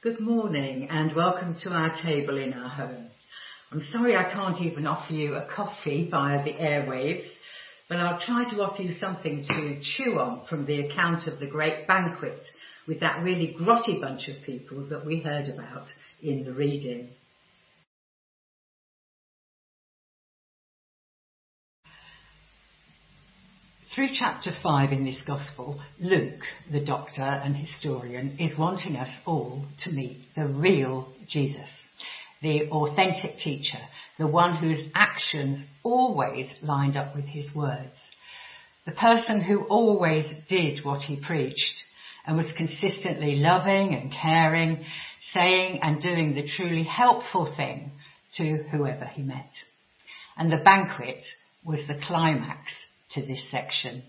Good morning and welcome to our table in our home. I'm sorry I can't even offer you a coffee via the airwaves, but I'll try to offer you something to chew on from the account of the great banquet with that really grotty bunch of people that we heard about in the reading. Through chapter 5 in this Gospel, Luke, the doctor and historian, is wanting us all to meet the real Jesus, the authentic teacher, the one whose actions always lined up with his words, the person who always did what he preached and was consistently loving and caring, saying and doing the truly helpful thing to whoever he met. And the banquet was the climax to this section.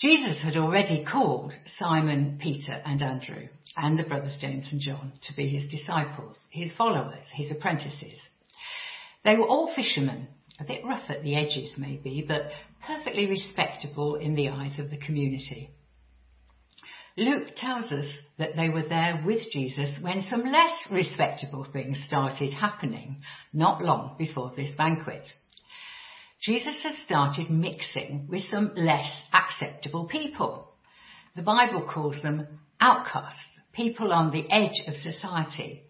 Jesus had already called Simon, Peter and Andrew and the brothers James and John to be his disciples, his followers, his apprentices. They were all fishermen, a bit rough at the edges maybe, but perfectly respectable in the eyes of the community. Luke tells us that they were there with Jesus when some less respectable things started happening not long before this banquet. Jesus has started mixing with some less acceptable people. The Bible calls them outcasts, people on the edge of society.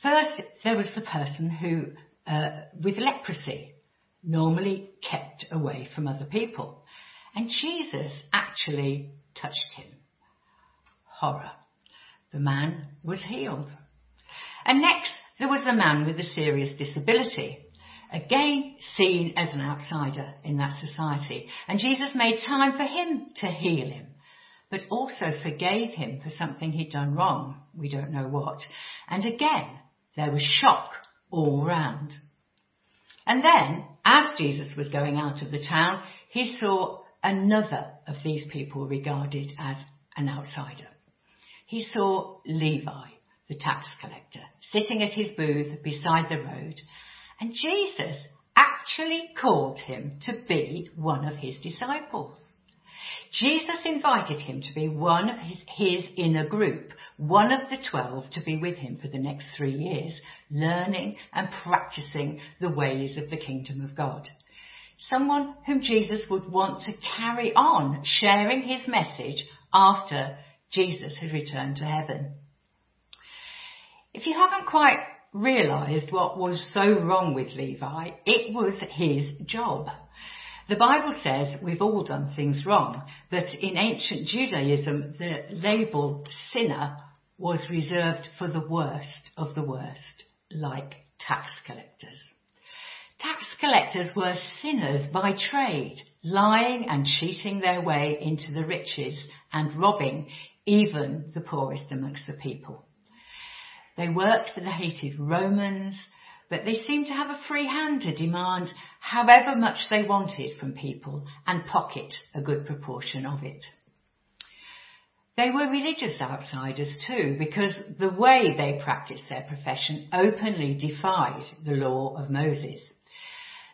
First, there was the person who, uh, with leprosy, normally kept away from other people. And Jesus actually touched him. Horror. The man was healed. And next, there was the man with a serious disability again seen as an outsider in that society. And Jesus made time for him to heal him, but also forgave him for something he'd done wrong. We don't know what. And again, there was shock all round. And then, as Jesus was going out of the town, he saw another of these people regarded as an outsider. He saw Levi, the tax collector, sitting at his booth beside the road and Jesus actually called him to be one of his disciples. Jesus invited him to be one of his, his, inner group, one of the twelve to be with him for the next three years, learning and practicing the ways of the kingdom of God. Someone whom Jesus would want to carry on sharing his message after Jesus had returned to heaven. If you haven't quite realised what was so wrong with Levi, it was his job. The Bible says we've all done things wrong, but in ancient Judaism, the label sinner was reserved for the worst of the worst, like tax collectors. Tax collectors were sinners by trade, lying and cheating their way into the riches and robbing even the poorest amongst the people. They worked for the hated Romans, but they seemed to have a free hand to demand however much they wanted from people and pocket a good proportion of it. They were religious outsiders too, because the way they practiced their profession openly defied the law of Moses.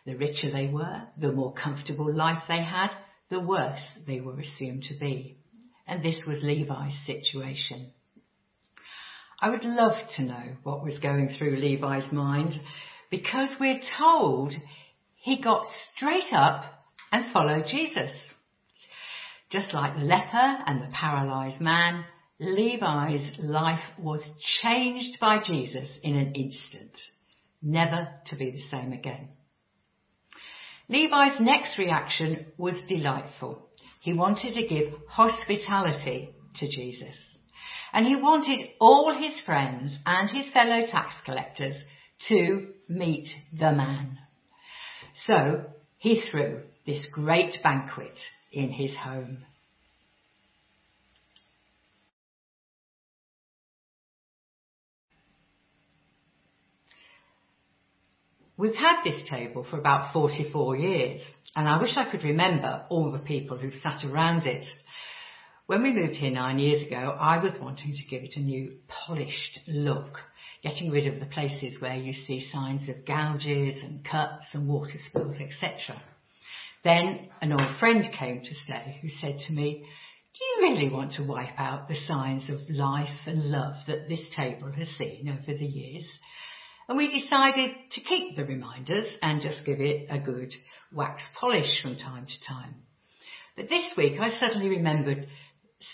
The richer they were, the more comfortable life they had, the worse they were assumed to be. And this was Levi's situation. I would love to know what was going through Levi's mind because we're told he got straight up and followed Jesus. Just like the leper and the paralyzed man, Levi's life was changed by Jesus in an instant, never to be the same again. Levi's next reaction was delightful. He wanted to give hospitality to Jesus and he wanted all his friends and his fellow tax collectors to meet the man. So he threw this great banquet in his home. We've had this table for about 44 years, and I wish I could remember all the people who sat around it. When we moved here nine years ago, I was wanting to give it a new polished look, getting rid of the places where you see signs of gouges and cuts and water spills, etc. Then an old friend came to stay who said to me, do you really want to wipe out the signs of life and love that this table has seen over the years? And we decided to keep the reminders and just give it a good wax polish from time to time. But this week I suddenly remembered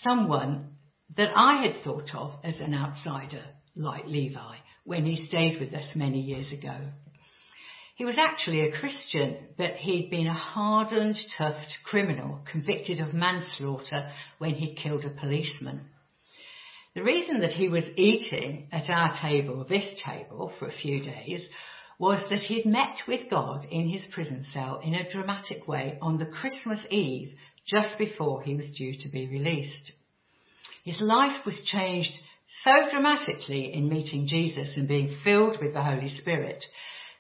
someone that I had thought of as an outsider, like Levi, when he stayed with us many years ago. He was actually a Christian, but he'd been a hardened, tough criminal convicted of manslaughter when he'd killed a policeman. The reason that he was eating at our table, this table, for a few days, was that he'd met with God in his prison cell in a dramatic way on the Christmas Eve just before he was due to be released. His life was changed so dramatically in meeting Jesus and being filled with the Holy Spirit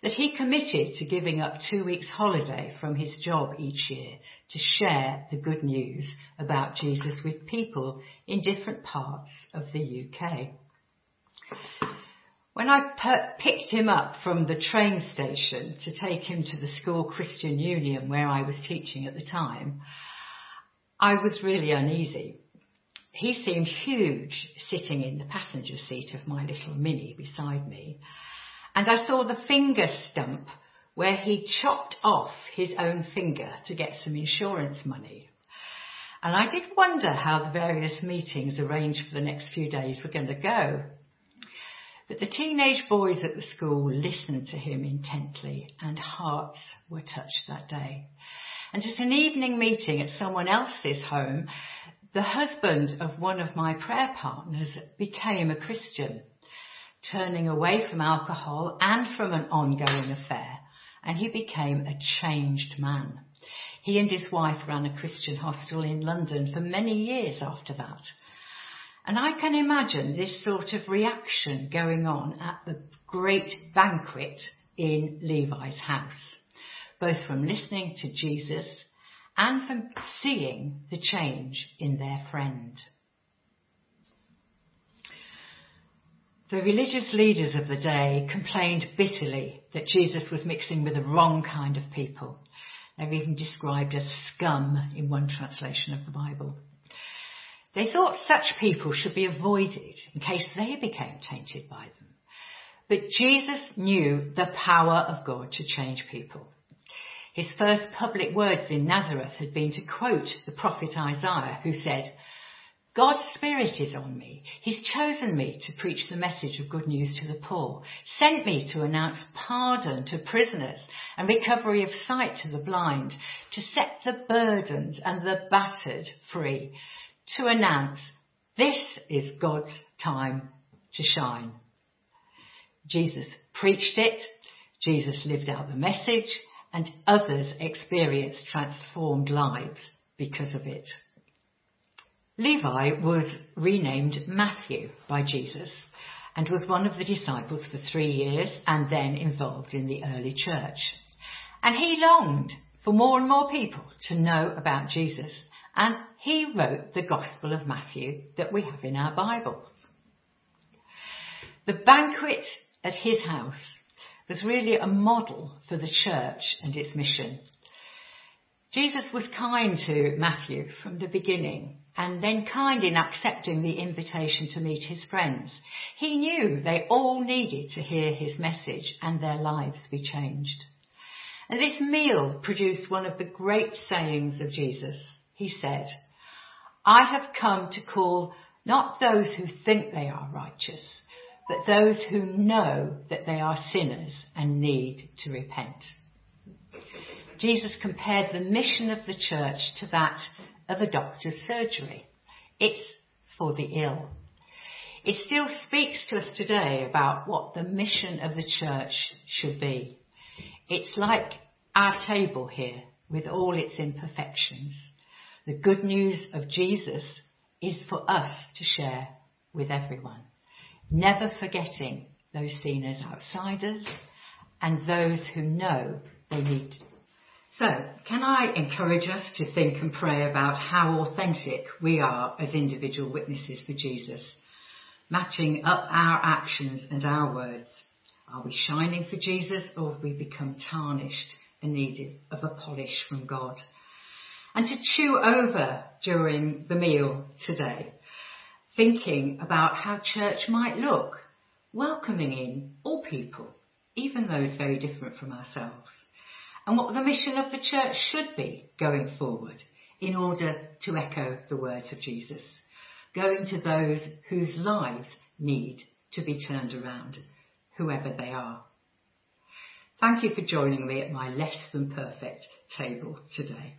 that he committed to giving up two weeks holiday from his job each year to share the good news about Jesus with people in different parts of the UK. When I per- picked him up from the train station to take him to the school Christian Union where I was teaching at the time, I was really uneasy. He seemed huge sitting in the passenger seat of my little Mini beside me and I saw the finger stump where he chopped off his own finger to get some insurance money. And I did wonder how the various meetings arranged for the next few days were going to go. But the teenage boys at the school listened to him intently and hearts were touched that day. And at an evening meeting at someone else's home, the husband of one of my prayer partners became a Christian turning away from alcohol and from an ongoing affair, and he became a changed man. He and his wife ran a Christian hostel in London for many years after that. And I can imagine this sort of reaction going on at the great banquet in Levi's house, both from listening to Jesus and from seeing the change in their friend. The religious leaders of the day complained bitterly that Jesus was mixing with the wrong kind of people. They were even described as scum in one translation of the Bible. They thought such people should be avoided in case they became tainted by them. But Jesus knew the power of God to change people. His first public words in Nazareth had been to quote the prophet Isaiah who said, God's Spirit is on me. He's chosen me to preach the message of good news to the poor, sent me to announce pardon to prisoners and recovery of sight to the blind, to set the burdened and the battered free, to announce this is God's time to shine. Jesus preached it, Jesus lived out the message, and others experienced transformed lives because of it. Levi was renamed Matthew by Jesus and was one of the disciples for three years and then involved in the early church. And he longed for more and more people to know about Jesus and he wrote the Gospel of Matthew that we have in our Bibles. The banquet at his house was really a model for the church and its mission. Jesus was kind to Matthew from the beginning and then kind in accepting the invitation to meet his friends. He knew they all needed to hear his message and their lives be changed. And this meal produced one of the great sayings of Jesus. He said, I have come to call not those who think they are righteous, but those who know that they are sinners and need to repent. Jesus compared the mission of the church to that of a doctor's surgery. It's for the ill. It still speaks to us today about what the mission of the church should be. It's like our table here with all its imperfections. The good news of Jesus is for us to share with everyone, never forgetting those seen as outsiders and those who know they need so, can I encourage us to think and pray about how authentic we are as individual witnesses for Jesus, matching up our actions and our words? Are we shining for Jesus or have we become tarnished and needed of a polish from God? and to chew over during the meal today, thinking about how church might look, welcoming in all people, even those very different from ourselves, and what the mission of the church should be going forward in order to echo the words of Jesus, going to those whose lives need to be turned around, whoever they are. Thank you for joining me at my less than perfect table today.